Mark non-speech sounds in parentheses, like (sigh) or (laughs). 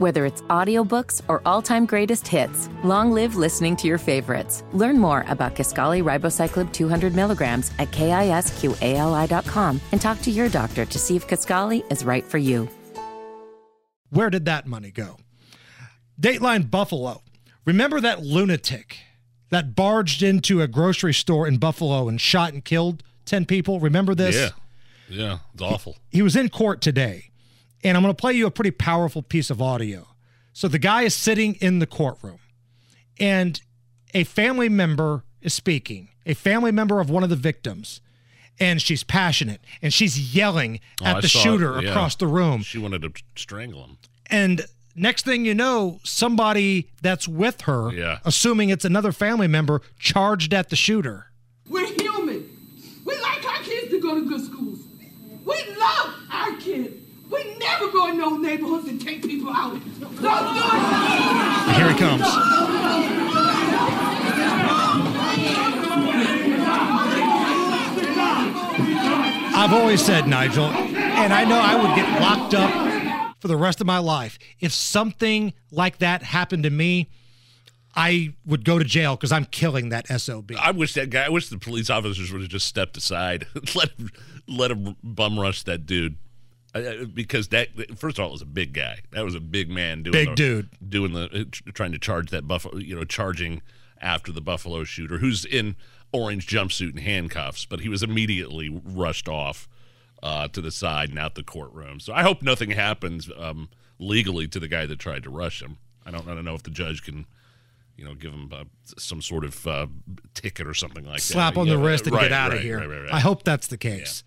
Whether it's audiobooks or all-time greatest hits, long live listening to your favorites. Learn more about Kisqali Ribociclib 200 milligrams at kisqali.com and talk to your doctor to see if Kisqali is right for you. Where did that money go? Dateline Buffalo. Remember that lunatic that barged into a grocery store in Buffalo and shot and killed 10 people? Remember this? Yeah. Yeah. It's awful. He was in court today, and I'm going to play you a pretty powerful piece of audio. So the guy is sitting in the courtroom, and a family member is speaking, a family member of one of the victims. And she's passionate and she's yelling Oh, at I the saw it, shooter yeah. across the room. She wanted to strangle him. And next thing you know, somebody that's with her, Yeah. assuming it's another family member, charged at the shooter. We're human. We like our kids to go to good schools. We love our kids. We never go in no neighborhoods and take people out. Don't do it. Here he comes. I've always said, Nigel, and I know I would get locked up for the rest of my life. If something like that happened to me, I would go to jail because I'm killing that SOB. I wish that guy. I wish the police officers would have just stepped aside, (laughs) let let him bum rush that dude, I- I- because that first of all it was a big guy. That was a big man doing Big the, dude. doing the uh, trying to charge that buffalo. You know, charging after the buffalo shooter, who's in orange jumpsuit and handcuffs, but he was immediately rushed off uh, to the side and out the courtroom. So I hope nothing happens um, legally to the guy that tried to rush him. I don't, I don't know if the judge can you know, give him uh, some sort of uh, ticket or something like Slap that. Slap on the wrist and right, get out of here. right, right, right. I hope that's the case.